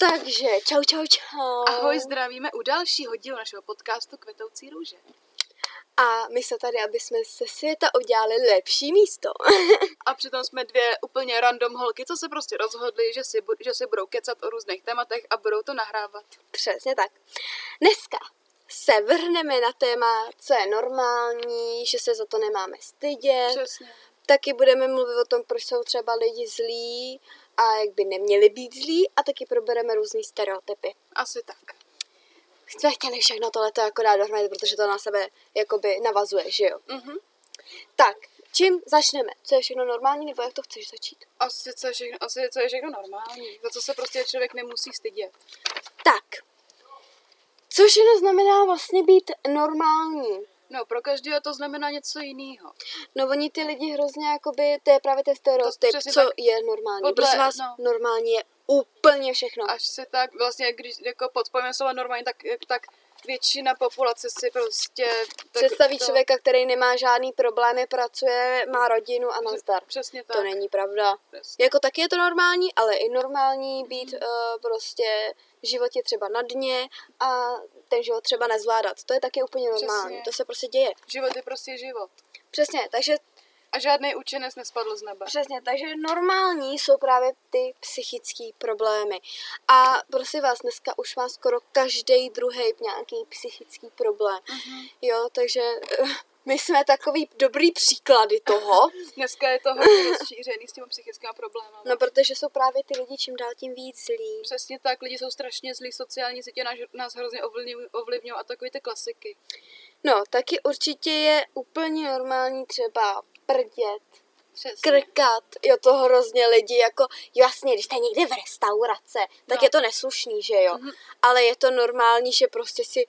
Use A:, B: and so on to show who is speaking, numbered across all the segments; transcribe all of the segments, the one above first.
A: Takže, čau, čau, čau.
B: Ahoj, zdravíme u dalšího dílu našeho podcastu Kvetoucí růže.
A: A my se tady, aby jsme se světa udělali lepší místo.
B: A přitom jsme dvě úplně random holky, co se prostě rozhodly, že si, že si budou kecat o různých tématech a budou to nahrávat.
A: Přesně tak. Dneska se vrhneme na téma, co je normální, že se za to nemáme stydět.
B: Přesně.
A: Taky budeme mluvit o tom, proč jsou třeba lidi zlí a jak by neměli být zlí a taky probereme různý stereotypy.
B: Asi tak.
A: Jsme chtěli všechno tohleto jako dát dohromady, protože to na sebe jakoby navazuje, že jo?
B: Mhm.
A: Tak, čím začneme? Co je všechno normální, nebo jak to chceš začít?
B: Asi, co je všechno, asi co je všechno normální. Za co se prostě člověk nemusí stydět.
A: Tak, co všechno znamená vlastně být normální?
B: No, pro každého to znamená něco jiného.
A: No oni ty lidi hrozně jakoby, to je právě ten stereotyp,
B: přesně
A: co
B: tak.
A: je normální.
B: Podle-
A: Prosím vás,
B: no.
A: normální je úplně všechno.
B: Až se tak, vlastně, když jako pod pojmem slova normální, tak, tak většina populace si prostě... Tak
A: Představí
B: to,
A: člověka, který nemá žádný problémy, pracuje, má rodinu a nazdar.
B: Přesně tak.
A: To není pravda.
B: Přesně.
A: Jako taky je to normální, ale i normální být uh, prostě v životě třeba na dně a ten život třeba nezvládat. To je taky úplně normální.
B: Přesně.
A: To se prostě děje.
B: Život je prostě život.
A: Přesně, takže
B: A žádný učenec nespadl z nebe.
A: Přesně, takže normální jsou právě ty psychické problémy. A prosím vás, dneska už má skoro každý druhý nějaký psychický problém.
B: Mhm.
A: Jo, takže my jsme takový dobrý příklady toho,
B: Dneska je to hodně rozšířený s těmi psychickými problémy.
A: no protože jsou právě ty lidi čím dál tím víc zlí.
B: Přesně tak, lidi jsou strašně zlí, sociální sítě nás, nás hrozně ovlivňují a takové ty klasiky.
A: No, taky určitě je úplně normální třeba prdět,
B: Přesně.
A: krkat, jo, to hrozně lidi, jako jasně, když jste někde v restaurace, tak
B: No.
A: je to neslušný, že jo,
B: Mhm.
A: ale je to normální, že prostě si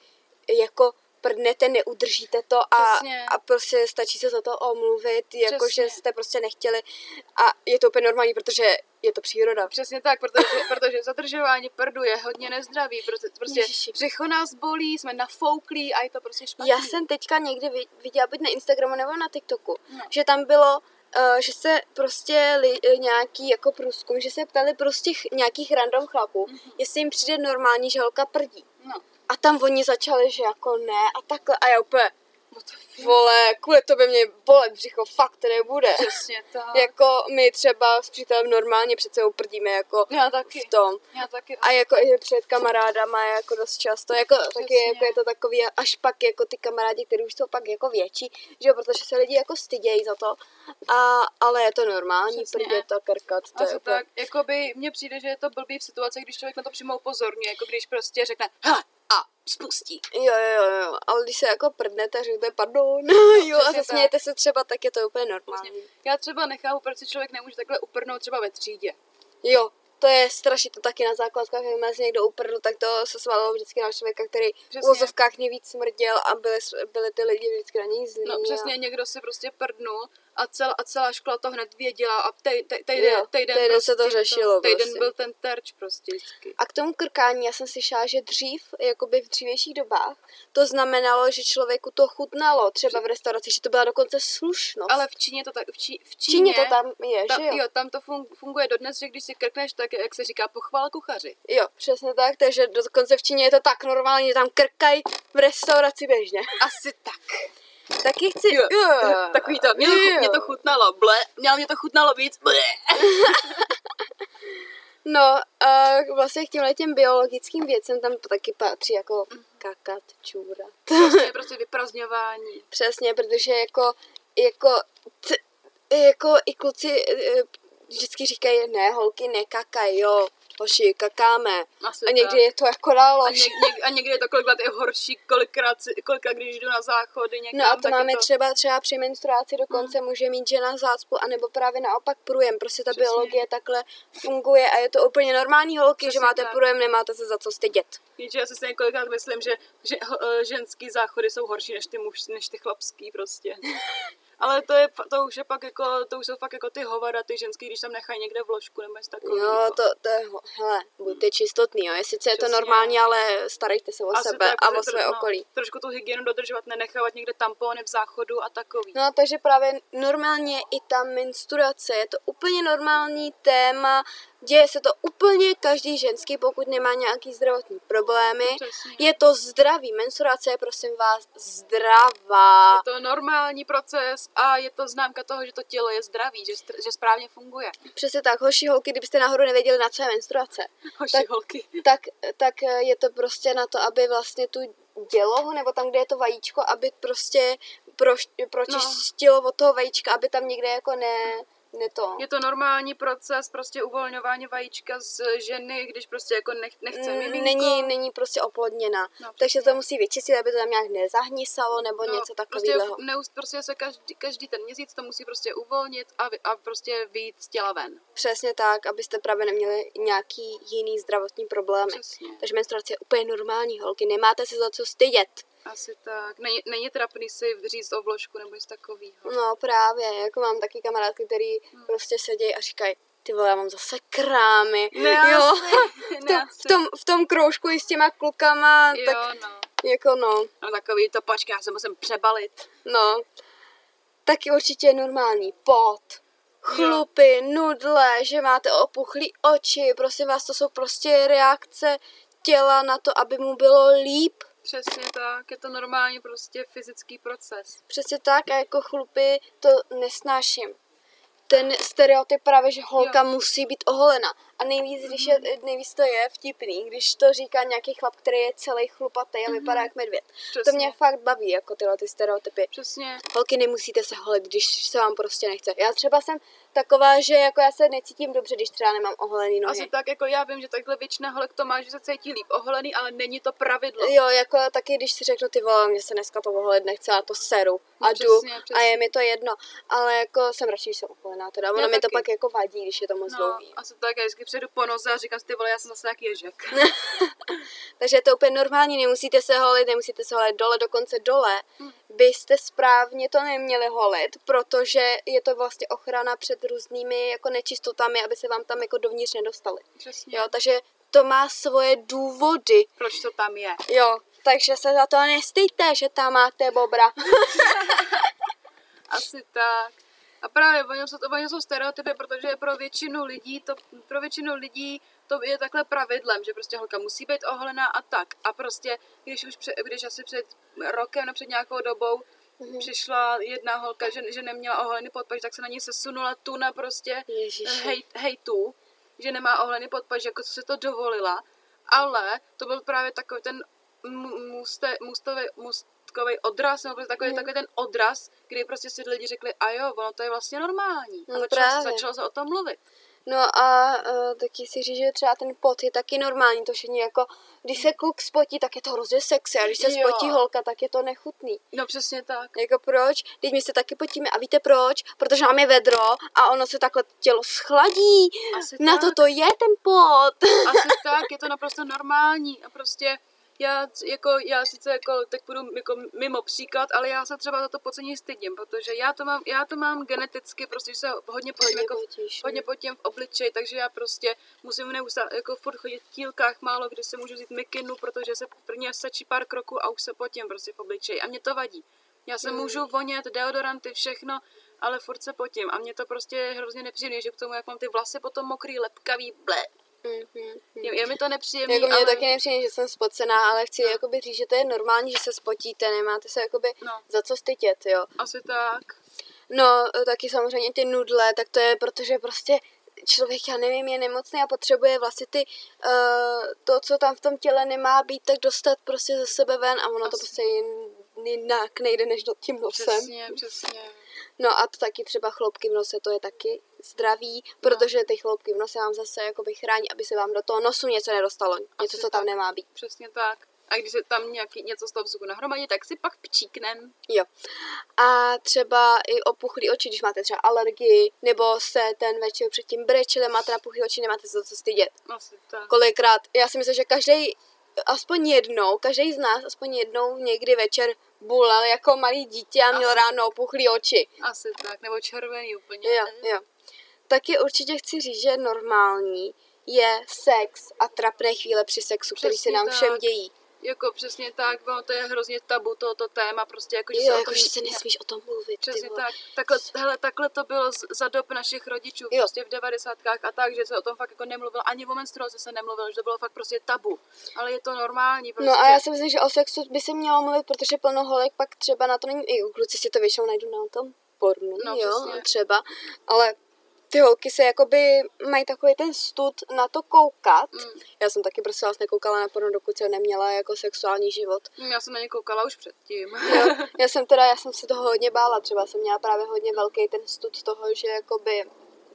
A: jako prdnete, neudržíte to a,
B: Přesně.
A: a prostě stačí se za to omluvit, jako že
B: Přesně.
A: jste prostě nechtěli a je to úplně normální, protože je to příroda.
B: Přesně tak, protože, protože zadržování prdu je hodně nezdravý, protože prostě břicho nás bolí, jsme nafouklí a je to prostě špatný.
A: Já jsem teďka někdy vi- viděla být na Instagramu nebo na TikToku,
B: No.
A: že tam bylo, uh, že se prostě li, eh, nějaký jako průzkum, že se ptali prostě ch- nějakých random chlapů,
B: Mhm.
A: jestli jim přijde normální, že holka prdí.
B: No.
A: A tam oni začali, že jako ne a takhle a já úplně,
B: the fuck?
A: vole, kvůli tobě mě bolet břicho, fakt to nebude.
B: Přesně tak.
A: jako my třeba s přítelem normálně přece uprdíme jako
B: Já taky.
A: v tom.
B: Já taky.
A: A jako i před kamarádama jako dost často, jako taky
B: Přesně.
A: jako je to takový, až pak jako ty kamarádi, kteří už jsou pak jako větší, že jo, protože se lidi jako stydějí za to, a, ale je to normální, prdět a krkat, to je
B: tak, jakoby mně přijde, že je to blbý v situaci, když člověk na to přímo upozorňuje, jako když prostě řekne, hele, a spustí.
A: jo, jo, jo, ale když se jako prdnete a řeknete pardon, jo, a zasmějete se třeba, tak je to úplně normální.
B: Já třeba nechápu, proč si člověk nemůže takhle uprnout třeba ve třídě.
A: Jo, to je strašně to taky na základkách, jak se někdo uprdl, tak to se sválilo vždycky na člověka, který v
B: Přesně.
A: úzovkách nejvíc smrděl a byly, byly ty lidi vždycky na něj zlí.
B: No
A: a...
B: přesně, někdo si prostě prdnul a, cel, a celá škola to hned věděla a tej, tej, týden,
A: Jo,
B: týden,
A: týden
B: prostě
A: se to řešilo
B: Týden
A: prostě.
B: byl ten terč prostě vždycky.
A: A k tomu krkání, já jsem slyšela, že dřív, jakoby v dřívějších dobách, to znamenalo, že člověku to chutnalo, třeba v restauraci, že to byla dokonce slušnost.
B: Ale v Číně to tak, v, Čí, v
A: v Číně
B: Číně,
A: to tam je,
B: tam,
A: že jo?
B: jo, tam to fun- funguje dodnes, že když si krkneš, tak jak se říká, pochvala kuchaři.
A: Jo, přesně tak, takže dokonce v Číně je to tak normální, že tam krkají v restauraci běžně.
B: Asi tak.
A: Taky chci...
B: Jo.
A: Jo.
B: Takový to, mě to, chu- mě to chutnalo, ble, mě, mě to chutnalo víc, ble.
A: No, a vlastně k těmhle těm biologickým věcem tam taky patří jako kakat, čůrat.
B: Prostě, prostě vyprazňování.
A: Přesně, protože jako, jako, t, jako i kluci eh, vždycky říkají, ne, holky nekakaj, jo, hoši, kakáme.
B: Asi
A: A někdy
B: tak.
A: je to jako.
B: A, něk, něk, a někdy je to kolikrát je horší, kolikrát, kolikrát když jdu na záchody někam,
A: No a to máme
B: to,
A: třeba třeba při menstruaci dokonce může mít žena zácpu, anebo právě naopak průjem. Prostě ta
B: Přesně.
A: biologie takhle funguje a je to úplně normální holky, že
B: Přesně
A: máte
B: tak.
A: průjem, nemáte se za co stydět.
B: Jenže já si stejně kolikrát myslím, že, že ho- ženský záchody jsou horší než ty, muž, než ty chlapský prostě. Ale to, je, to už je pak jako, to už jsou fakt jako ty hovada, ty ženský, když tam nechají někde v ložku nebo něco takového.
A: Jo, to, to je, hele, buďte čistotný, jo. Je sice je to normální, ale starejte se o
B: Asi
A: sebe
B: tak,
A: a o své okolí.
B: No, trošku tu hygienu dodržovat, nenechávat někde tampony v záchodu a takový.
A: No, takže právě normálně i ta menstruace je to úplně normální téma Děje se to úplně každý ženský, pokud nemá nějaký zdravotní problémy.
B: Přesně.
A: Je to zdravý. Menstruace je, prosím vás, zdravá.
B: Je to normální proces a je to známka toho, že to tělo je zdravý, že, že správně funguje.
A: Přesně tak, hoši, holky, kdybyste náhodou nevěděli, na co je menstruace,
B: Hoši,
A: Tak-
B: holky.
A: tak, tak eh, je to prostě na to, aby vlastně tu dělohu, nebo tam, kde je to vajíčko, aby prostě proš, pročistilo od toho vajíčka, aby tam někde jako ne, ne to.
B: Je to normální proces, prostě uvolňování vajíčka z ženy, když prostě jako nech, nechce
A: Mm,
B: miminko.
A: není, není prostě oplodněna.
B: No,
A: takže
B: přesně.
A: to musí vyčistit, aby to tam nějak nezahnisalo nebo něco
B: prostě,
A: takového.
B: v- neus, prostě se každý, každý ten měsíc to musí prostě uvolnit a, a prostě vyjít z těla ven.
A: Přesně tak, abyste právě neměli nějaký jiný zdravotní problémy.
B: Přesně.
A: Takže menstruace je úplně normální, holky, nemáte se za co stydět.
B: Asi tak. Není, není trapný si říct o vložku nebo něco takového.
A: No právě, jako mám taky kamarádky, který
B: Hmm.
A: prostě sedí a říkají, ty vole, já mám zase krámy.
B: Ne,
A: jo,
B: asi,
A: v,
B: ne,
A: tom, v, tom, v tom kroužku i s těma klukama,
B: Jo,
A: tak
B: no.
A: jako no,
B: No takový to, počkej, já se musím přebalit.
A: no. Taky určitě je normální pot, chlupy, nudle, že máte opuchlý oči, prosím vás, to jsou prostě reakce těla na to, aby mu bylo líp.
B: Přesně tak, je to normální prostě fyzický proces.
A: Přesně tak a jako chlupy to nesnáším. Ten stereotyp právě, že holka
B: Jo. Mhm.
A: musí být oholena. A nejvíc, když je, nejvíc to je vtipný, když to říká nějaký chlap, který je celý chlupatý a vypadá jak medvěd. To
B: Mhm. Přesně.
A: mě fakt baví, jako tyhle ty stereotypy.
B: Přesně.
A: Holky nemusíte se holit, když se vám prostě nechce. Já třeba jsem taková, že jako já se necítím dobře, když třeba nemám oholený nohy.
B: Asi tak, jako já vím, že takhle většina holek to má, že se cítí líp oholený, ale není to pravidlo.
A: Jo, jako taky, když si řeknu, ty vole, mě se dneska to oholit nechce, já to seru a
B: No,
A: jdu
B: přesně,
A: a
B: přesně.
A: je mi to jedno. Ale jako jsem radši, když jsem oholená teda. Ono mi to pak jako vadí, když je to moc
B: No,
A: dlouhý.
B: asi tak, já vždycky přejdu po noze a říkám si, ty vole, já jsem zase jak ježek.
A: Takže je to úplně normální, nemusíte se holit, nemusíte se holit dole, dokonce dole.
B: Hm.
A: Byste správně to neměli holit, protože je to vlastně ochrana před různými jako nečistotami, aby se vám tam jako dovnitř nedostali.
B: Přesně.
A: Jo, takže to má svoje důvody.
B: Proč to tam je?
A: Jo, takže se za to nestejte, že tam máte bobra.
B: Asi tak. A právě oni jsou, to, oni jsou stereotypy, protože pro většinu lidí to, pro většinu lidí to je takhle pravidlem, že prostě holka musí být oholená a tak. A prostě, když už před, když asi před rokem nebo před nějakou dobou
A: Mhm.
B: přišla jedna holka, že, že neměla oholený podpaž, tak se na ní sesunula tuna prostě
A: Ježiši.
B: hej, hejtů, že nemá oholený podpaž, jako co si to dovolila. Ale to byl právě takový ten mu- muste, mustový, mustkový odraz, nebo prostě takový,
A: Mhm.
B: takový ten odraz, kdy prostě si lidi řekli, a jo, ono to je vlastně normální.
A: No
B: a začalo, se-
A: právě.
B: začalo se o tom mluvit.
A: No a uh, taky si říct, že třeba ten pot je taky normální, to všichni jako, když se kluk spotí, tak je to hrozně sexy a když se
B: Jo.
A: spotí holka, tak je to nechutný.
B: No přesně tak.
A: Jako proč? Teď my se taky potíme a víte proč? Protože nám je vedro a ono se takhle tělo schladí.
B: Asi
A: Na
B: tak.
A: to to je ten pot.
B: Asi tak, je to naprosto normální a prostě já, jako, já sice jako, teď budu jako mimo příklad, ale já se třeba za to pocení stydím, protože já to mám, já to mám geneticky, prostě se hodně potím,
A: Hodně
B: jako,
A: potíš,
B: hodně potím v obličeji, takže já prostě musím neustále jako furt chodit v tílkách, málo kdy se můžu vzít mikinu, protože se prvně stačí pár kroků a už se potím prostě v obličeji a mě to vadí. Já se
A: Hmm.
B: můžu vonět, deodoranty, všechno, ale furt se potím a mě to prostě je hrozně nepříjemné, že k tomu, jak mám ty vlasy potom mokrý, lepkavý, ble.
A: Mhm.
B: Je, je mi to nepříjemný,
A: Jako mě
B: ale...
A: taky nepřijde, že jsem spocená, ale chci
B: No.
A: jakoby říct, že to je normální, že se spotíte, nemáte se jakoby
B: No.
A: za co stydět, jo.
B: Asi tak.
A: No, taky samozřejmě ty nudle, tak to je, protože prostě člověk, já nevím, je nemocný a potřebuje vlastně ty, uh, to, co tam v tom těle nemá být, tak dostat prostě ze sebe ven a ono to
B: Asi.
A: prostě jen- jinak nejde než do tím nosem.
B: Přesně, přesně.
A: No a to taky třeba chloupky v nose, to je taky zdravý, protože ty chloupky v nose vám zase jakoby chrání, aby se vám do toho nosu něco nedostalo, něco, co tam
B: tak.
A: nemá být.
B: Přesně tak. A když se tam nějaký, něco z toho vzduchu nahromadí, tak si pak pčíknem.
A: Jo. A třeba i opuchlý oči, když máte třeba alergii, nebo se ten večer předtím brečeli, máte napuchlý oči, nemáte se za co stydět.
B: Asi tak.
A: Kolikrát, já si myslím, že každý aspoň jednou, každý z nás aspoň jednou někdy večer bulel jako malý dítě a měl
B: Asi.
A: ráno opuchlý oči.
B: Asi tak. Nebo červený úplně.
A: Jo, jo. Taky určitě chci říct, že normální je sex a trapné chvíle při sexu, který se
B: Přesně
A: nám všem
B: tak.
A: dějí.
B: Jako přesně tak, no, to je hrozně tabu tohoto téma, prostě jako, že
A: Jo,
B: se o
A: jako,
B: tom
A: že se
B: ne-
A: nesmíš o tom mluvit.
B: Přesně tak. Takhle, hele, takhle to bylo z- za dob našich rodičů,
A: Jo.
B: prostě v devadesátkách a tak, že se o tom fakt jako nemluvilo, ani o menstruaci se nemluvilo, že to bylo fakt prostě tabu. Ale je to normální, prostě.
A: No a já si myslím, že o sexu by se mělo mluvit, protože plno holek pak třeba na to není, i kluci si to většinou najdou na tom pornu,
B: No,
A: jo,
B: přesně.
A: třeba, ale ty holky se jakoby mají takový ten stud na to koukat.
B: Mm.
A: Já jsem taky prostě vás nekoukala na porno, dokud jsem neměla jako sexuální život.
B: Hm, Já jsem na ně koukala už předtím.
A: Jo, já jsem teda, já jsem se toho hodně bála, třeba jsem měla právě hodně velký ten stud toho, že jakoby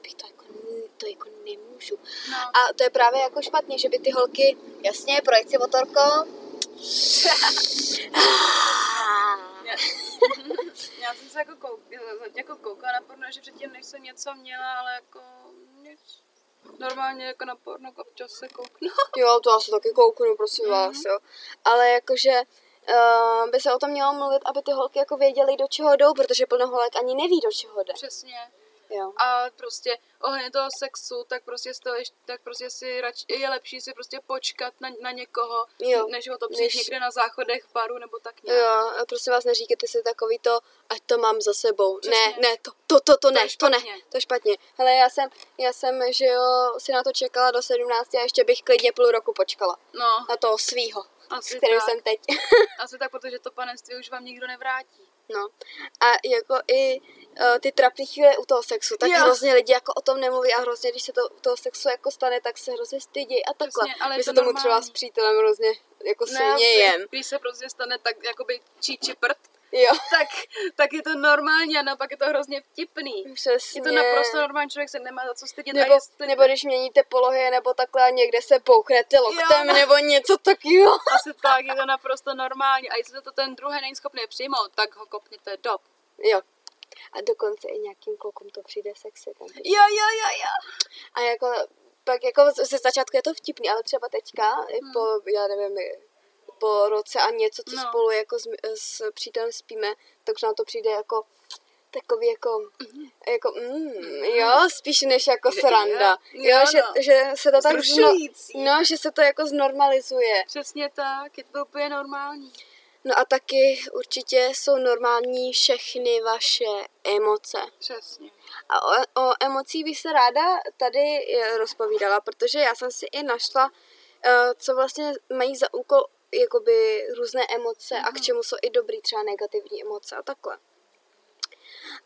A: bych to jako, to jako nemůžu.
B: No.
A: A to je právě jako špatně, že by ty holky, jasně, projekci motorko.
B: Já, já jsem se jako, kouk, jako koukala na porno, že předtím, než jsem něco měla, ale jako nic. Normálně jako na porno občas se kouknu.
A: Jo, to já se taky kouknu, prosím
B: Mhm.
A: vás, jo. Ale jakože uh, by se o tom mělo mluvit, aby ty holky jako věděly, do čeho jdou, protože plno holek ani neví, do čeho jde.
B: Přesně.
A: Jo.
B: A prostě ohledně toho sexu, tak prostě, z toho, tak prostě si rač, je lepší si prostě počkat na, na někoho,
A: Jo.
B: než ho to přijít
A: Než-
B: někde na záchodech v baru nebo tak nějak.
A: Jo, a prosím vás, neříkejte si takový to, ať to mám za sebou.
B: Přesně.
A: Ne, ne, to, to, to, to ne,
B: je
A: to ne, to špatně. Hele, já jsem, já jsem, že jo, si na to čekala do 17 a ještě bych klidně půl roku počkala.
B: No,
A: Na toho svýho, s
B: asi
A: kterým
B: tak.
A: jsem teď.
B: Asi tak, protože to panenství už vám nikdo nevrátí.
A: No. A jako i uh, ty trapný chvíle u toho sexu, tak
B: Jo.
A: hrozně lidi jako o tom nemluví a hrozně, když se to u toho sexu jako stane, tak se hrozně stydí a takhle.
B: Přesně, ale
A: My
B: to
A: se tomu třeba
B: normální.
A: s přítelem hrozně jako
B: asi,
A: jem.
B: Když se prostě stane tak jakoby číči prd,
A: Jo,
B: tak, tak je to normální a naopak je to hrozně vtipný.
A: přesně.
B: Je to naprosto normální, člověk se nemá za co stydět.
A: Nebo,
B: jestli,
A: nebo když měníte polohy, nebo takhle někde se bouchnete loktem,
B: Jo.
A: nebo něco takového.
B: asi tak, je to naprosto normální. A jestli to ten druhý není schopný přijmout, tak ho kopněte do.
A: Jo. A dokonce i nějakým klukům to přijde sexy. Tam
B: Jo, jo, jo, jo.
A: A jako, pak jako ze začátku je to vtipný, ale třeba teďka, i po, já nevím, po roce a něco, co
B: No.
A: spolu jako s, s přítelem spíme, tak nám to přijde jako takový jako, jako mm, jo, spíš než jako sranda.
B: jo,
A: Jo,
B: jo,
A: že,
B: no.
A: že se to tak zno, no, že se to jako znormalizuje.
B: Přesně tak, je to úplně normální.
A: No a taky určitě jsou normální všechny vaše emoce.
B: Přesně.
A: A o, o emocích bych se ráda tady eh, rozpovídala, protože já jsem si i našla, eh, co vlastně mají za úkol jakoby různé emoce a k čemu jsou i dobrý třeba negativní emoce a takhle.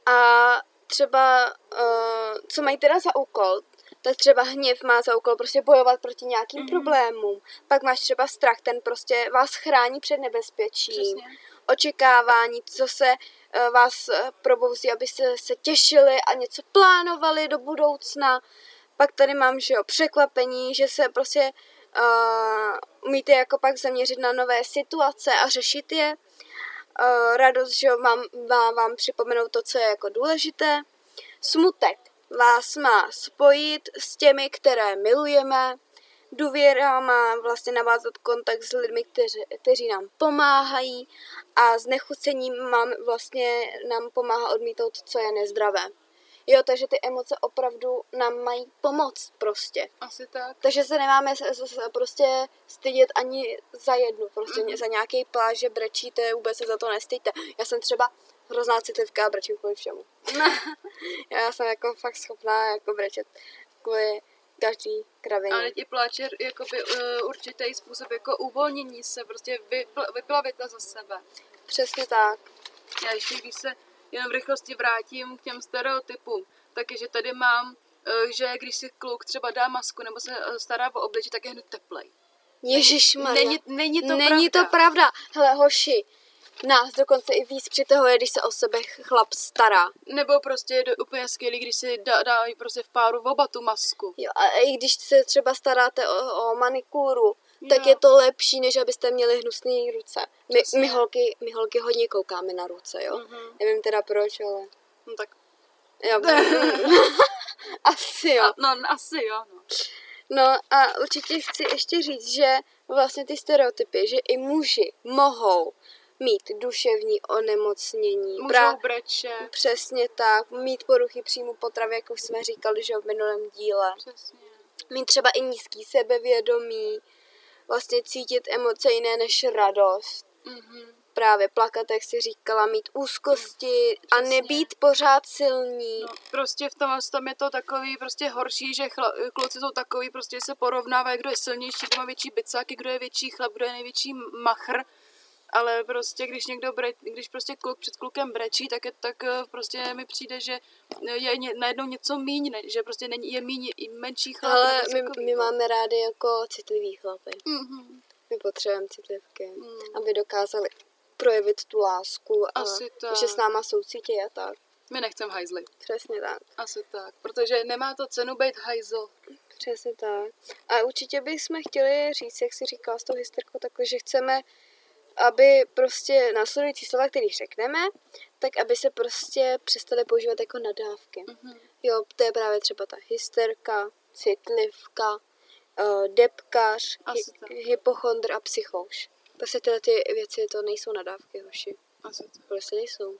A: A třeba, eh, co mají teda za úkol, tak třeba hněv má za úkol prostě bojovat proti nějakým problémům. Pak máš třeba strach, ten prostě vás chrání před nebezpečím
B: Přesně.
A: očekávání, co se eh, vás eh, probouzí, abyste se těšili a něco plánovali do budoucna. Pak tady mám, že jo, překvapení, že se prostě uh, umíte jako pak zaměřit na nové situace a řešit je. Uh, radost, že mám, má vám připomenout to, co je jako důležité. Smutek vás má spojit s těmi, které milujeme. Důvěra má vlastně navázat kontakt s lidmi, kteři, kteří nám pomáhají a znechucením mám vlastně nám pomáhá odmítnout, co je nezdravé. Jo, takže ty emoce opravdu nám mají pomoct prostě.
B: Asi tak.
A: Takže se nemáme prostě stydět ani za jednu, prostě mm-hmm. za nějaký pláž, že brečíte, vůbec se za to nestýďte. Já jsem třeba hrozná citlivka a brečím kvůli všemu. Já jsem jako fakt schopná jako brečet kvůli každý kravině.
B: Ale ti pláče jakoby uh, určitý způsob jako uvolnění se, prostě vypl- vyplavit za sebe.
A: Přesně tak.
B: Já ještě, když se jenom v rychlosti vrátím k těm stereotypům, tak je, že tady mám, eh, že když si kluk třeba dá masku nebo se eh, stará o obličej, tak je hned teplej.
A: Ježíš
B: Není, není to
A: Není
B: pravda.
A: to pravda. Hele, hoši, nás dokonce i víc přitahuje, když se o sebe chlap stará.
B: Nebo prostě je úplně skvělý, když si dá, dají prostě v páru oba tu masku.
A: Jo, a i když se třeba staráte o, o manikúru, tak je to lepší, než abyste měli hnusné ruce. My, my, holky, my holky hodně koukáme na ruce, jo.
B: Mhm.
A: Nevím teda proč, ale...
B: No tak,
A: Jo. Asi jo.
B: a, no asi jo, no.
A: No a určitě chci ještě říct, že vlastně ty stereotypy, že i muži mohou mít duševní onemocnění.
B: Můžou
A: Pra-
B: breče.
A: Přesně tak, mít poruchy příjmu potravy, jak už jsme říkali, že v minulém díle.
B: Přesně.
A: Mít třeba i nízký sebevědomí, vlastně cítit emoce jiné než radost.
B: Mhm.
A: Právě plakat, jak jsi říkala, mít úzkosti a
B: Přesně.
A: nebýt pořád silní.
B: No, prostě v tom, v tom je to takový prostě horší, že chla, kluci jsou takový, prostě se porovnávají, kdo je silnější, kdo má větší bicáky, kdo je větší chlap, kdo je největší machr. Ale prostě, když někdo bre, když prostě kluk před klukem brečí, tak, je, tak eh, prostě mi přijde, že je ně, najednou něco míň, ne, že prostě není, je míň, i menší chlap.
A: Ale my,
B: takový,
A: my máme rádi jako citlivý chlapy.
B: Mhm.
A: My potřebujeme citlivky,
B: Mm.
A: aby dokázali projevit tu lásku a
B: Asi tak.
A: že s náma soucítí a tak.
B: My nechcem hajzly.
A: Přesně tak.
B: Asi tak. Protože nemá to cenu být hajzl.
A: Přesně tak. A určitě bychom chtěli říct, jak jsi říkala s tou hysterkou, takhle, že chceme, aby prostě následující slova, který řekneme, tak aby se prostě přestaly používat jako nadávky.
B: Mhm.
A: Jo, to je právě třeba ta hysterka, citlivka, uh, depkař, hy- hypochondr a psychouš. Prostě tyhle ty věci, to nejsou nadávky, hoši.
B: Asi tak.
A: Prostě nejsou.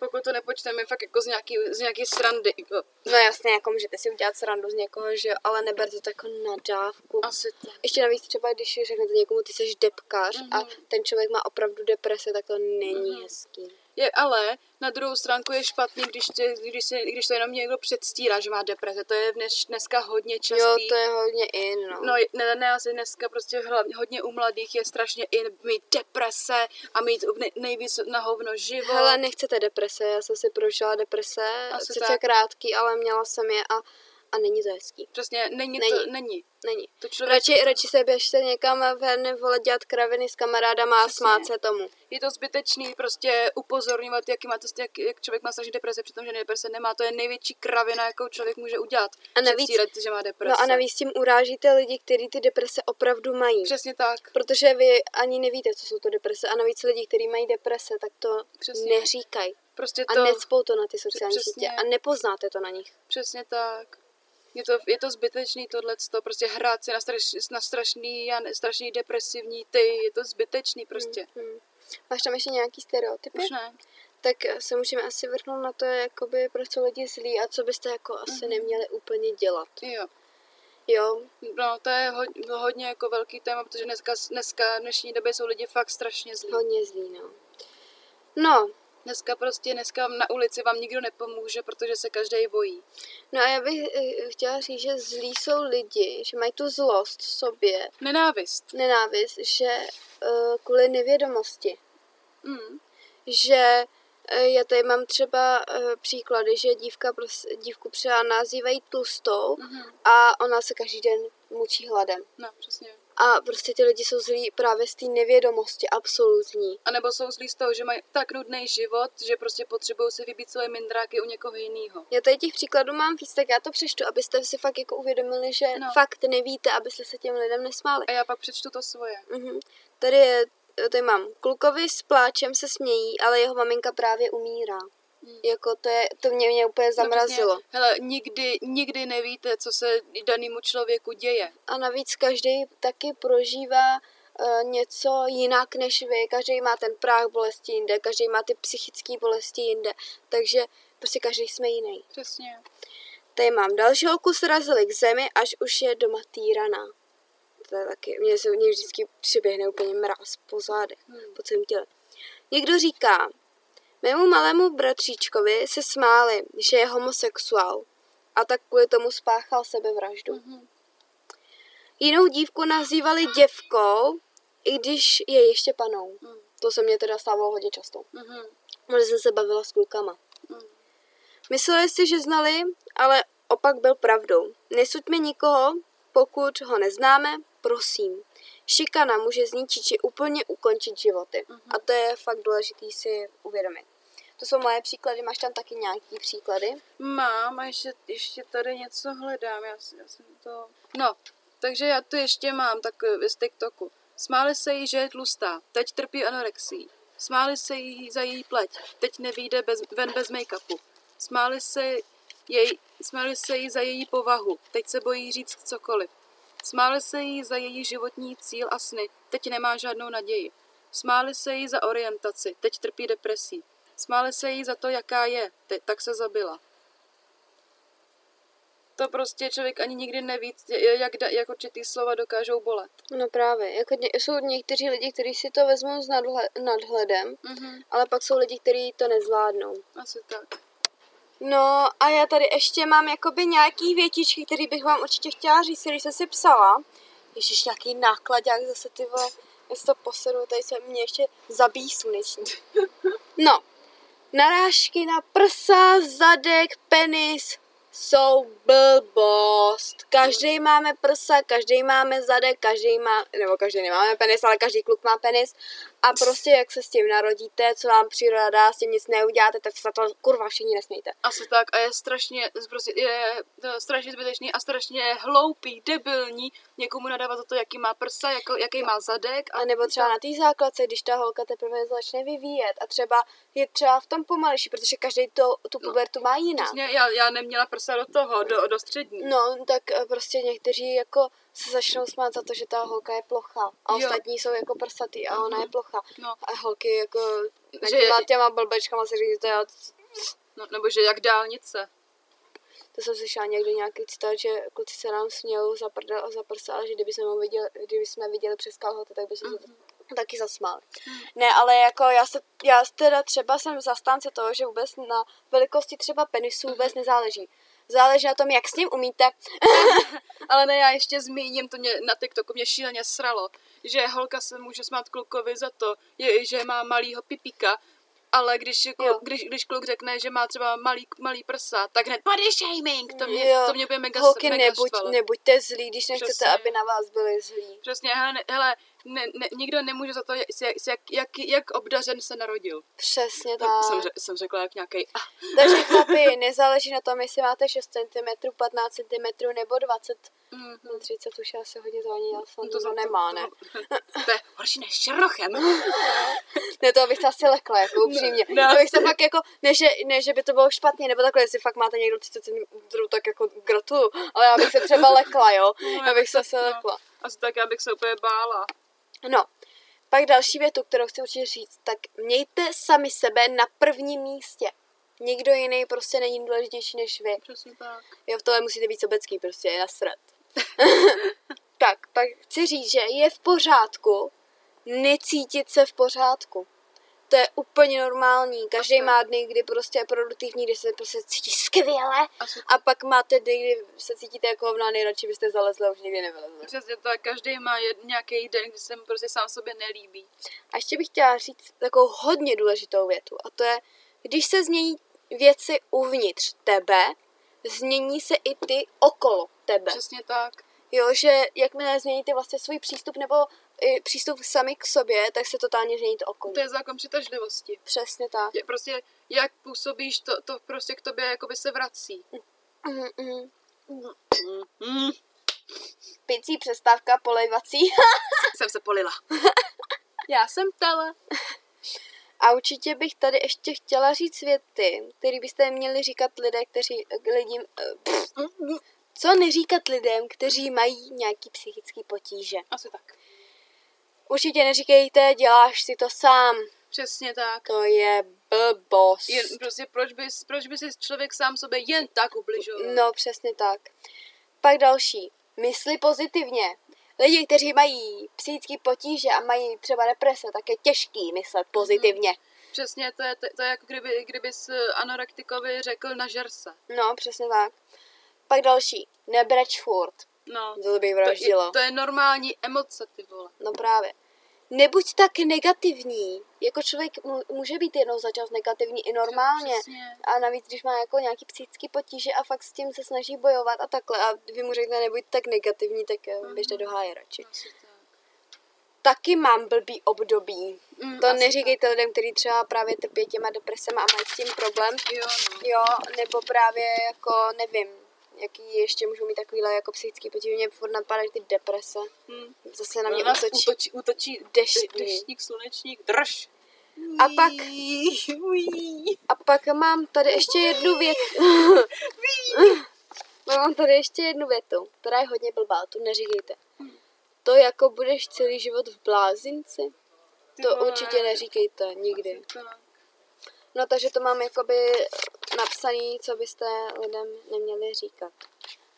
B: Pokud to nepočteme fakt jako z nějaký, z nějaký srandy. Jako.
A: No jasně, jako můžete si udělat srandu z někoho, že jo, ale neberte to jako nadávku.
B: Asi tak.
A: Ještě navíc třeba, když řeknete někomu, ty jsi depkař mm-hmm. a
B: Mhm.
A: ten člověk má opravdu deprese, tak to není
B: Mhm.
A: hezký.
B: Je, ale na druhou stránku je špatný, když, tě, když, se, když to jenom někdo předstírá, že má deprese. To je dnes, dneska hodně častý.
A: Jo, to je hodně in, no.
B: No, ne, ne, asi dneska prostě hlavně, hodně u mladých je strašně i mít deprese a mít nej, nejvíc na hovno život.
A: Hele, nechcete deprese, já jsem si prožila deprese,
B: Asi
A: sice
B: tak.
A: krátký, ale měla jsem je a, a není to hezký.
B: Přesně, není,
A: Není.
B: to, není.
A: Není.
B: To člověk,
A: Radši, radši se běžte někam ven, vole, dělat kraviny s kamarádama a
B: Přesně.
A: smát se tomu.
B: je to zbytečný prostě upozorňovat, jaký má to, jak, jak člověk má strašně deprese, přitom, že deprese nemá. To je největší kravina, jakou člověk může udělat.
A: A navíc-
B: Předstírat, že má deprese.
A: No a navíc tím urážíte lidi, kteří ty deprese opravdu mají.
B: Přesně tak.
A: Protože vy ani nevíte, co jsou to deprese. A navíc lidi, kteří mají deprese, tak to
B: Přesně.
A: neříkají.
B: Prostě
A: A
B: to,
A: necpou to na ty sociální
B: Přesně.
A: sítě. A nepoznáte to na nich.
B: přesně tak. Je to, je to zbytečný tohleto, prostě hrát si na, straš, na strašný a ne- strašný depresivní ty, je to zbytečný prostě.
A: Hmm. Máš tam ještě nějaký stereotypy?
B: Už ne.
A: Tak se můžeme asi vrhnout na to, jakoby, proč jsou lidi zlí a co byste jako asi
B: Mhm.
A: neměli úplně dělat.
B: Jo.
A: Jo,
B: No, to je hodně, hodně jako velký téma, protože dneska, dneska v dnešní době jsou lidi fakt strašně zlí.
A: hodně zlí, no. No,
B: Dneska prostě, dneska na ulici vám nikdo nepomůže, protože se každý bojí.
A: no a já bych eh, chtěla říct, že zlí jsou lidi, že mají tu zlost v sobě,
B: Nenávist.
A: nenávist, že uh, kvůli nevědomosti,
B: Mm.
A: že eh, já tady mám třeba uh, příklady, že dívka dívku třeba nazývají tlustou
B: Mhm.
A: a ona se každý den mučí hladem.
B: No, přesně.
A: A prostě ty lidi jsou zlí právě z té nevědomosti absolutní.
B: A nebo jsou zlí z toho, že mají tak nudný život, že prostě potřebují si vybít svoje mindráky u někoho jiného.
A: Já tady těch příkladů mám víc, tak já to přečtu, abyste si fakt jako uvědomili, že
B: No.
A: no. fakt nevíte, abyste se těm lidem nesmáli.
B: A já pak přečtu to svoje.
A: Mhm. Tady je, tady mám, klukovi s pláčem se smějí, ale jeho maminka právě umírá.
B: Mm.
A: Jako to, je, to mě, mě úplně zamrazilo.
B: No, přesně. hele, nikdy, nikdy nevíte, co se danému člověku děje.
A: A navíc každý taky prožívá uh, něco jinak než vy. Každý má ten práh bolesti jinde, každý má ty psychické bolesti jinde. Takže prostě každý jsme jiný.
B: Přesně.
A: Tady mám další holku srazili k zemi, až už je doma týraná. To je taky, mně se mně vždycky přiběhne úplně mráz po zádech,
B: Hmm.
A: po celém těle. Někdo říká, mému malému bratříčkovi se smáli, že je homosexuál a tak kvůli tomu spáchal sebevraždu.
B: Mhm.
A: Jinou dívku nazývali děvkou, i když je ještě panou.
B: Mhm.
A: To se mně teda stávalo hodně často.
B: Mhm.
A: Protože jsem se bavila s klukama.
B: Mhm.
A: Mysleli si, že znali, ale opak byl pravdou. Nesuďme nikoho, pokud ho neznáme, prosím. Šikana může zničit či úplně ukončit životy.
B: Mhm.
A: A to je fakt důležité si uvědomit. To jsou moje příklady, máš tam taky nějaký příklady?
B: Mám a ještě, ještě tady něco hledám. Já, já jsem to... No, takže já tu ještě mám takový z TikToku. Smáli se jí, že je tlustá. Teď trpí anorexí. Smáli se jí za její pleť. Teď nevíde bez, ven bez make-upu. Smáli se, jej, smáli se jí za její povahu. Teď se bojí říct cokoliv. Smáli se jí za její životní cíl a sny. Teď nemá žádnou naději. Smáli se jí za orientaci. Teď trpí depresí. Smáli se jí za to, jaká je. Teď tak se zabila. to prostě člověk ani nikdy neví, jak, jak určitý slova dokážou bolet.
A: No právě, jako ně, jsou někteří lidi, kteří si to vezmou s nadhle, nadhledem,
B: Mhm,
A: ale pak jsou lidi, kteří to nezvládnou.
B: asi tak.
A: No a já tady ještě mám jakoby nějaký větičky, který bych vám určitě chtěla říct, který jsem si psala. Ježiš, nějaký nákladák zase ty vole, já si to posedu, tady se mě ještě zabíjí sluneční. No, narážky na prsa, zadek, penis jsou blbost. Každý máme prsa, každý máme zadek, každý má, nebo každý nemáme penis, ale každý kluk má penis. A prostě jak se s tím narodíte, co vám příroda dá, s tím nic neuděláte, tak se za to kurva všichni nesmějte.
B: Asi tak a je strašně, prostě je to strašně zbytečný a strašně hloupý, debilní někomu nadávat za to, jaký má prsa, jako, jaký má zadek.
A: A nebo třeba na té základce, když ta holka teprve začne vyvíjet a třeba je třeba v tom pomalejší, protože každý to, tu pubertu má jinak.
B: Přesně, já, já neměla prsa do toho, do, do střední.
A: No, tak eh, prostě někteří jako se začnou smát za to, že ta holka je plocha. A
B: Jo.
A: ostatní jsou jako prsatý a ona je plocha.
B: No.
A: A holky jako
B: Že-
A: že těma, blbečkama se říct, to, já,
B: No, nebo že jak dálnice.
A: to jsem slyšela někdy nějaký citát, že kluci se nám smějou za prdel a za prsa, ale že kdyby jsme, viděli, kdyby jsme viděli přes kalhoty, tak by se
B: Mhm.
A: to taky zasmáli. Ne, ale jako já, se, já teda třeba jsem zastánce toho, že vůbec na velikosti třeba penisu
B: Mhm.
A: vůbec nezáleží. Záleží na tom, jak s ním umíte.
B: Ale ne, já ještě zmíním, to mě na TikToku mě šíleně sralo, že holka se může smát klukovi za to, je, že má malýho pipíka, ale když, jako,
A: Jo.
B: když, když kluk řekne, že má třeba malý, malý prsa, tak hned body shaming, to mě,
A: Jo.
B: to mě bude mega,
A: Holky,
B: mega
A: nebuď,
B: štvalo.
A: nebuďte zlí, když nechcete,
B: Přesně.
A: aby na vás byli zlí.
B: Přesně, hele, hele ne, ne, nikdo nemůže za to, jak, jak, jak, jak obdařen se narodil.
A: Přesně
B: To
A: tak.
B: jsem, jsem řekla jak nějaký.
A: Takže chlapi, nezáleží na tom, jestli máte 6 cm, 15 cm nebo 20
B: mm,
A: No 30 už asi hodně to ani já snad
B: to
A: to,
B: za-
A: nemá, ne?
B: To, to je horší než šerlochem.
A: Ne, to bych se asi lekla, jako upřímně.
B: Ne,
A: to bych se fakt jako, ne že, ne, že by to bylo špatně, nebo takhle, jestli fakt máte někdo 30 cm, tak jako gratuluju. Ale já bych se třeba lekla, jo? Já bych se asi lekla.
B: Asi tak já bych se úplně bála.
A: No, pak další větu, kterou chci určitě říct, tak mějte sami sebe na prvním místě. Nikdo jiný prostě není důležitější než vy.
B: Přesně tak.
A: Jo, v tomhle musíte být sobecký, prostě je nasrat. tak, pak chci říct, že je v pořádku necítit se v pořádku. To je úplně normální. Každý má dny, kdy prostě je produktivní, kdy se prostě cítí skvěle. A pak máte dny, kdy se cítíte jako hovna, nejradši byste zalezli a už nikdy nevylezli.
B: Přesně tak, každý má jed, nějaký den, kdy se mu prostě sám sobě nelíbí.
A: A ještě bych chtěla říct takovou hodně důležitou větu. A to je, když se změní věci uvnitř tebe, změní se i ty okolo tebe.
B: Přesně tak.
A: Jo, že jakmile změníte vlastně svůj přístup nebo i přístup sami k sobě, tak se totálně změní to okolí.
B: To je zákon přitažlivosti.
A: Přesně tak.
B: Je prostě, jak působíš, to, to prostě k tobě jakoby se vrací.
A: Mm, mm.
B: Mm.
A: Picí přestávka polejvací.
B: Jsem se polila. Já jsem tele.
A: A určitě bych tady ještě chtěla říct věty, které byste měli říkat lidé, kteří lidím... eh, pff, Co neříkat lidem, kteří mají nějaký psychický potíže?
B: Asi tak.
A: Určitě neříkejte, děláš si to sám.
B: Přesně tak.
A: To je blbost.
B: Jen, prostě proč by, proč by si člověk sám sobě jen tak ubližoval?
A: No, přesně tak. Pak další. Mysli pozitivně. Lidi, kteří mají psychické potíže a mají třeba deprese, tak je těžký myslet pozitivně.
B: Přesně, to je, to, to je jako kdyby, kdyby s anorektikovi řekl nažer se.
A: No, přesně tak. Pak další. Nebreč furt.
B: No.
A: To bych
B: To, je, to je normální emoce, ty vole.
A: No právě. Nebuď tak negativní. Jako člověk může být jednou za čas negativní i normálně. A navíc, když má jako nějaký psychický potíže a fakt s tím se snaží bojovat a takhle a vy mu řeknete, nebuď tak negativní, tak eh, běžte do háje radši.
B: Tak.
A: Taky mám blbý období.
B: Mm,
A: To neříkejte lidem, kteří třeba právě trpí těma depresema a mají s tím problém.
B: Tak. Jo, no.
A: Jo, nebo právě jako, nevím, jaký ještě můžou mít takovýhle jako psychický potíže. Mě furt napadají ty deprese.
B: Hm.
A: Zase na mě
B: nás
A: útočí.
B: útočí, útočí
A: deštník.
B: de- deštník, slunečník, drž.
A: A pak-. A pak mám tady ještě jednu větu. mám tady ještě jednu větu, která je hodně blbá, tu neříkejte. To jako budeš celý život v blázinci? To určitě neříkejte, nikdy. No takže to mám jakoby napsaný, co byste lidem neměli říkat.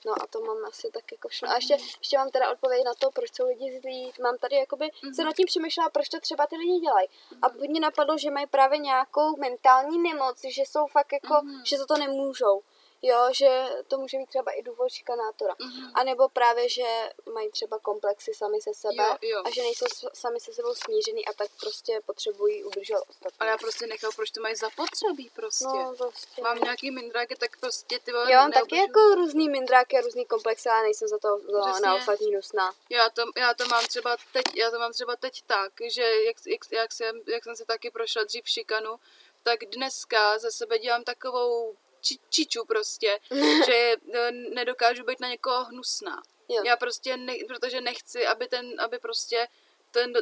A: No a to mám asi tak jako všechno. A ještě, ještě mám teda odpověď na to, proč jsou lidi zlí. Mám tady jakoby, mm-hmm. se nad tím přemýšlela, proč to třeba ty lidi dělají. Mm-hmm. A mě napadlo, že mají právě nějakou mentální nemoc, že jsou fakt jako, mm-hmm. že za to nemůžou. Jo, že to může být třeba i důvod šikanátora. Mm-hmm. A nebo právě, že mají třeba komplexy sami se sebe
B: Jo, jo.
A: a že nejsou sami se sebou smířený a tak prostě potřebují udržovat ostatní.
B: Ale já prostě nechal, proč to mají zapotřebí prostě.
A: No, prostě.
B: Mám nějaký mindráky, tak prostě ty vole,
A: Já mám taky jako různý mindráky a různý komplexy, ale nejsem za to za,
B: Přesně.
A: na ostatní hnusná.
B: Já to, já to mám třeba teď, já to mám třeba teď tak, že jak, jak, jak, jsem, jak jsem se taky prošla dřív šikanu, tak dneska ze sebe dělám takovou či, čiču prostě, že eh, nedokážu být na někoho hnusná.
A: Jo.
B: Já prostě, ne, protože nechci, aby ten, aby prostě ten,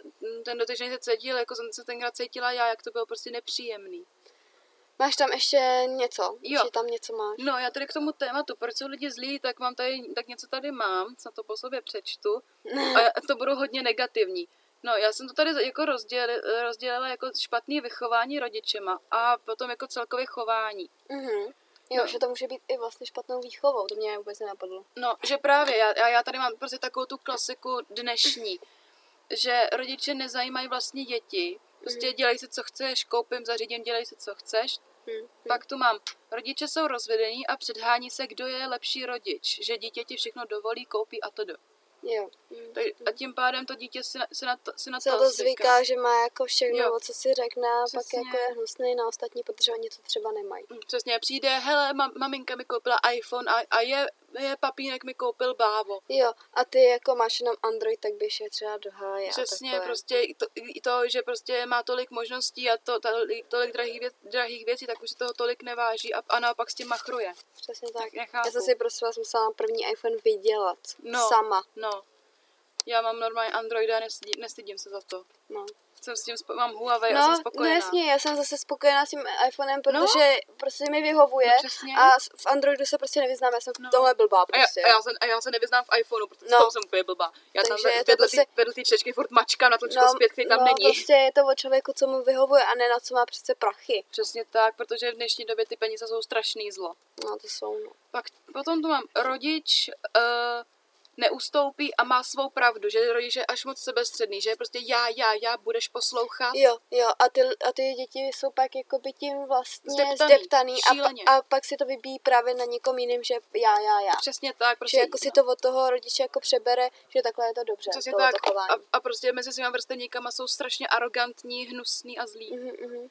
B: ten dotyčný se cítil, jako jsem se tenkrát cítila já, jak to bylo prostě nepříjemný.
A: Máš tam ještě něco?
B: Jo.
A: Že tam něco máš?
B: No, já tady k tomu tématu, proč jsou lidi zlí, tak mám tady, tak něco tady mám, co to po sobě přečtu. A to budou hodně negativní. No, já jsem to tady jako rozdělila, rozdělila jako špatný vychování rodičema a potom jako celkově chování.
A: Mhm. Jo,
B: No.
A: že to může být i vlastně špatnou výchovou, to mě vůbec nenapadlo.
B: No, že právě, já, já- tady mám prostě takovou tu klasiku dnešní, že rodiče nezajímají vlastně děti, prostě dělej si, co chceš, koupím, zařídím, dělej si, co chceš.
A: Hm.
B: Pak tu mám, rodiče jsou rozvedení a předhání se, kdo je lepší rodič, že dítě ti všechno dovolí, koupí a to do.
A: Jo.
B: Tak- A tím pádem to dítě si na, si na to, si na
A: Se
B: to
A: to zvyká, že má jako všechno,
B: Jo.
A: o co si řekne, a pak jako je hnusný na ostatní, protože oni to třeba nemají.
B: Mm, Přesně, přijde, hele, mam, maminka mi koupila iPhone a, a je, je papínek mi koupil bávo.
A: Jo, a ty jako máš jenom Android, tak běž je třeba do háje.
B: Přesně, prostě i to, i to, že prostě má tolik možností a to, tolik, tolik drahých, věc, drahých věcí, tak už si toho tolik neváží a, a naopak s tím machruje.
A: Přesně tak.
B: Tak nechápu.
A: Já jsem si prostě vás musela na první iPhone vydělat.
B: No.
A: Sama.
B: No, já mám normálně Android a nestydím, nestydím se za to.
A: No.
B: Jsem s tím, spo- mám Huawei a jsem
A: No, no
B: spokojená.
A: jasně, já jsem zase spokojená s tím iPhonem, protože prostě mi vyhovuje
B: No, přesně.
A: a v Androidu se prostě nevyznám, já jsem
B: No.
A: v tomhle blbá
B: A já,
A: prostě.
B: a, já se, a já se nevyznám v iPhoneu, protože
A: No.
B: no. jsem úplně blbá. Já tam
A: Takže to
B: vedle,
A: prostě-
B: vedle ty čtečky furt mačkám na tlačítko zpět, který tam
A: no,
B: není.
A: prostě je to o člověku, co mu vyhovuje a ne na co má přece prachy.
B: Přesně tak, protože v dnešní době ty peníze jsou strašný zlo.
A: No to jsou, no.
B: Pak potom tu mám rodič uh, neustoupí a má svou pravdu, že rodič je až moc sebestředný, že je prostě já, já, já, budeš poslouchat.
A: Jo, jo, a ty, a ty děti jsou pak jako by tím vlastně
B: Zdeptaný,
A: zdeptaný, a,
B: šíleně.
A: a pak si to vybíjí právě na někom jiným, že já, já, já.
B: Přesně tak,
A: Že
B: prostě,
A: jako si to od toho rodiče jako přebere, že takhle je to dobře,
B: přesně tak. A, a, prostě mezi svýma vrstevníkama jsou strašně arrogantní, hnusný a zlí.
A: Mhm, mhm.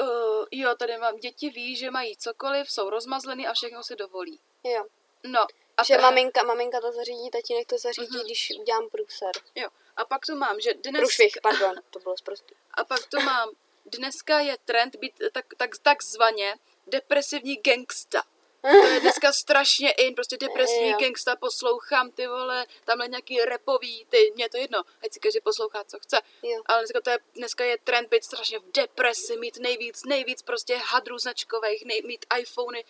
B: Uh, jo, tady mám, děti ví, že mají cokoliv, jsou rozmazlený a všechno si dovolí.
A: Jo,
B: No, a
A: že
B: te-
A: maminka, maminka to zařídí, tatínek to zařídí,
B: Mhm.
A: když udělám průser.
B: Jo, a pak tu mám, že dnes...
A: Průšvih, pardon, to bylo zprostý.
B: A pak tu mám, dneska je trend být tak, tak, takzvaně depresivní gangsta. To je dneska strašně in, prostě depresivní gangsta, poslouchám ty vole, tamhle nějaký repový, ty, mě to jedno, ať si každý poslouchá, co chce.
A: Jo.
B: Ale dneska, to je, dneska je trend být strašně v depresi, mít nejvíc, nejvíc prostě hadrů značkových, nej, mít iPhony,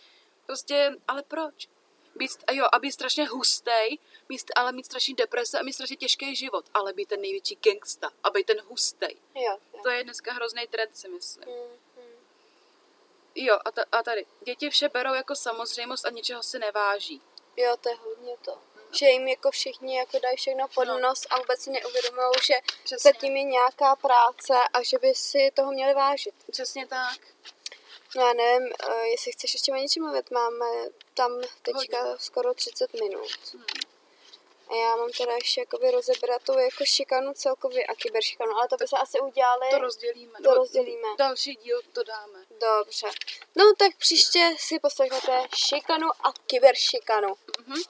B: prostě, ale proč? Být, jo, a být strašně hustej, mít, ale mít strašně deprese a mít strašně těžký život, ale být ten největší gangsta a být ten hustej.
A: Jo, jo.
B: To je dneska hrozný trend, si myslím.
A: Mm, mm.
B: Jo, a, ta, a tady. Děti vše berou jako samozřejmost a ničeho si neváží.
A: Jo, to je hodně to. Že jim jako všichni jako dají všechno pod
B: No.
A: nos a vůbec si neuvědomují, že
B: Přesně.
A: zatím je nějaká práce a že by si toho měli vážit.
B: Přesně tak.
A: No já nevím, eh, jestli chceš ještě o něčem mluvit, máme tam teďka
B: Hodně.
A: skoro 30 minut.
B: Hmm.
A: A já mám teda ještě jakoby rozebrat tu jako šikanu celkově a kyberšikanu, ale to by se asi udělali.
B: To rozdělíme.
A: To rozdělíme.
B: Další díl to dáme.
A: Dobře. No tak příště si poslechnete šikanu a kyberšikanu.
B: Mhm.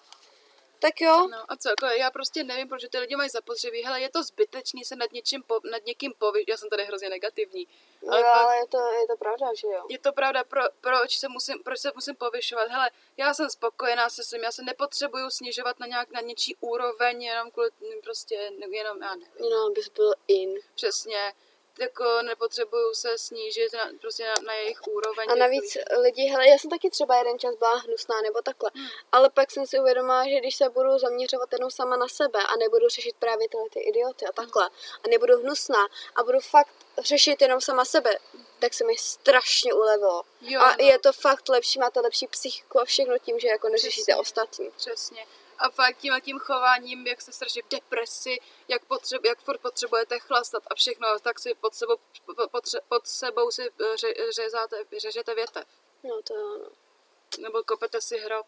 A: Tak jo,
B: No a co, jako já prostě nevím, proč ty lidi mají zapotřebí. Hele, je to zbytečný se nad, něčím po, nad někým povyšovat. Já jsem tady hrozně negativní.
A: ale,
B: Ale
A: jo,
B: pak-
A: ale je, to, je to pravda, že jo?
B: Je to pravda, pro, proč, se musím, proč se musím povyšovat? Hele, já jsem spokojená se svým, já se nepotřebuju snižovat na nějak na něčí úroveň, jenom kvůli, prostě, jenom, já nevím.
A: No, abys byl in.
B: Přesně. Jako nepotřebuju se snížit na, prostě na, na jejich úroveň.
A: A navíc
B: lidí.
A: lidi, hele, já jsem taky třeba jeden čas byla hnusná nebo takhle,
B: Hmm.
A: ale pak jsem si uvědomila, že když se budu zaměřovat jenom sama na sebe a nebudu řešit právě tyhle ty idioty a takhle a nebudu hnusná a budu fakt řešit jenom sama sebe, tak se mi strašně ulevilo.
B: Jo,
A: a
B: no.
A: je to fakt lepší, máte lepší psychiku a všechno tím, že jako neřešíte
B: Přesně.
A: ostatní.
B: Přesně. A fakt tím a tím chováním, jak jste strašně v depresi, jak, potřeb, jak furt potřebujete chlastat a všechno, tak si pod sebou, po- potře, pod sebou si eh, ře, řezáte, řežete větev.
A: No to jo, no.
B: Nebo kopete si hrob.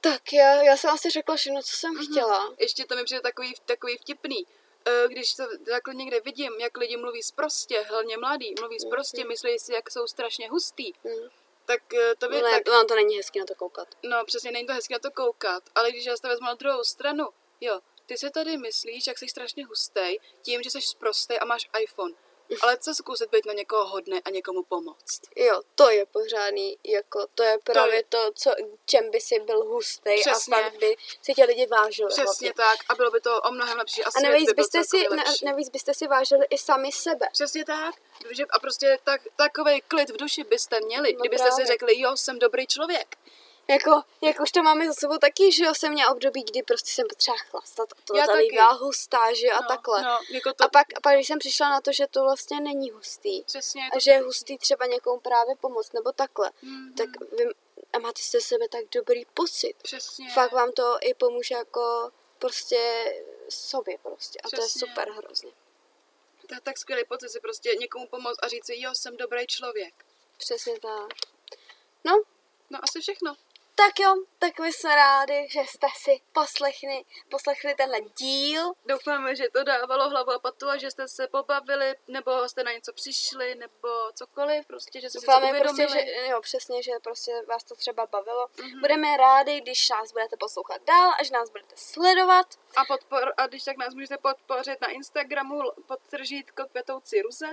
A: Tak já, já jsem asi řekla všechno, co jsem chtěla.
B: Ještě to mi přijde takový, takový vtipný. Eh, Když to takhle někde vidím, jak lidi mluví zprostě, hlavně mladí, mluví zprostě, myslí si, jak jsou strašně hustý,
A: Mm.
B: Tak eh, to by
A: Ne,
B: tak,
A: to není hezky na to koukat.
B: no přesně není to hezky na to koukat, ale když já to vezmu na druhou stranu, jo, ty se tady myslíš, jak jsi strašně hustý, tím, že jsi sprostej a máš iPhone. Ale co zkusit být na někoho hodný a někomu pomoct?
A: Jo, to je pořádný, jako to je právě
B: je-
A: to, co, čem by si byl hustý a fakt by si tě lidi vážili.
B: Přesně
A: hlavně.
B: tak a bylo by to o mnohem lepší a
A: A navíc
B: by
A: byste, si, na,
B: lepší.
A: navíc byste si vážili i sami sebe.
B: Přesně tak. A prostě tak, takový klid v duši byste měli,
A: No
B: kdybyste si
A: právě.
B: řekli, jo, jsem dobrý člověk.
A: Jako, jak už to máme za sebou taky, že jo, jsem měla období, kdy prostě jsem potřeba chlastat a to
B: Já
A: tady hustá, že jo, a
B: no,
A: takhle.
B: No, jako to,
A: A pak, a pak, když jsem přišla na to, že to vlastně není hustý,
B: přesně.
A: a že je hustý třeba někomu právě pomoct, nebo takhle,
B: Mhm.
A: tak vy, a máte z sebe tak dobrý pocit.
B: Přesně.
A: Fakt vám to i pomůže jako prostě sobě prostě. A to je
B: Přesně.
A: super hrozně.
B: To je tak skvělý pocit si prostě někomu pomoct a říct si, jo, jsem dobrý člověk.
A: Přesně tak. No,
B: No asi všechno.
A: Tak jo, tak my jsme rádi, že jste si poslechli, poslechli tenhle díl.
B: Doufáme, že to dávalo hlavu a patu a že jste se pobavili, nebo jste na něco přišli, nebo cokoliv, prostě, že jste si
A: Doufáme prostě,
B: uvědomili.
A: že, jo, přesně, že prostě vás to třeba bavilo.
B: Mhm.
A: Budeme rádi, když nás budete poslouchat dál a že nás budete sledovat.
B: A, podpor, a když tak nás můžete podpořit na Instagramu podtržítko kvetoucí ruze.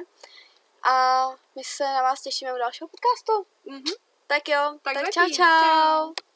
A: A my se na vás těšíme u dalšího podcastu.
B: Mhm.
A: Tak jo,
B: Tak
A: tak, čau, čau.
B: čau.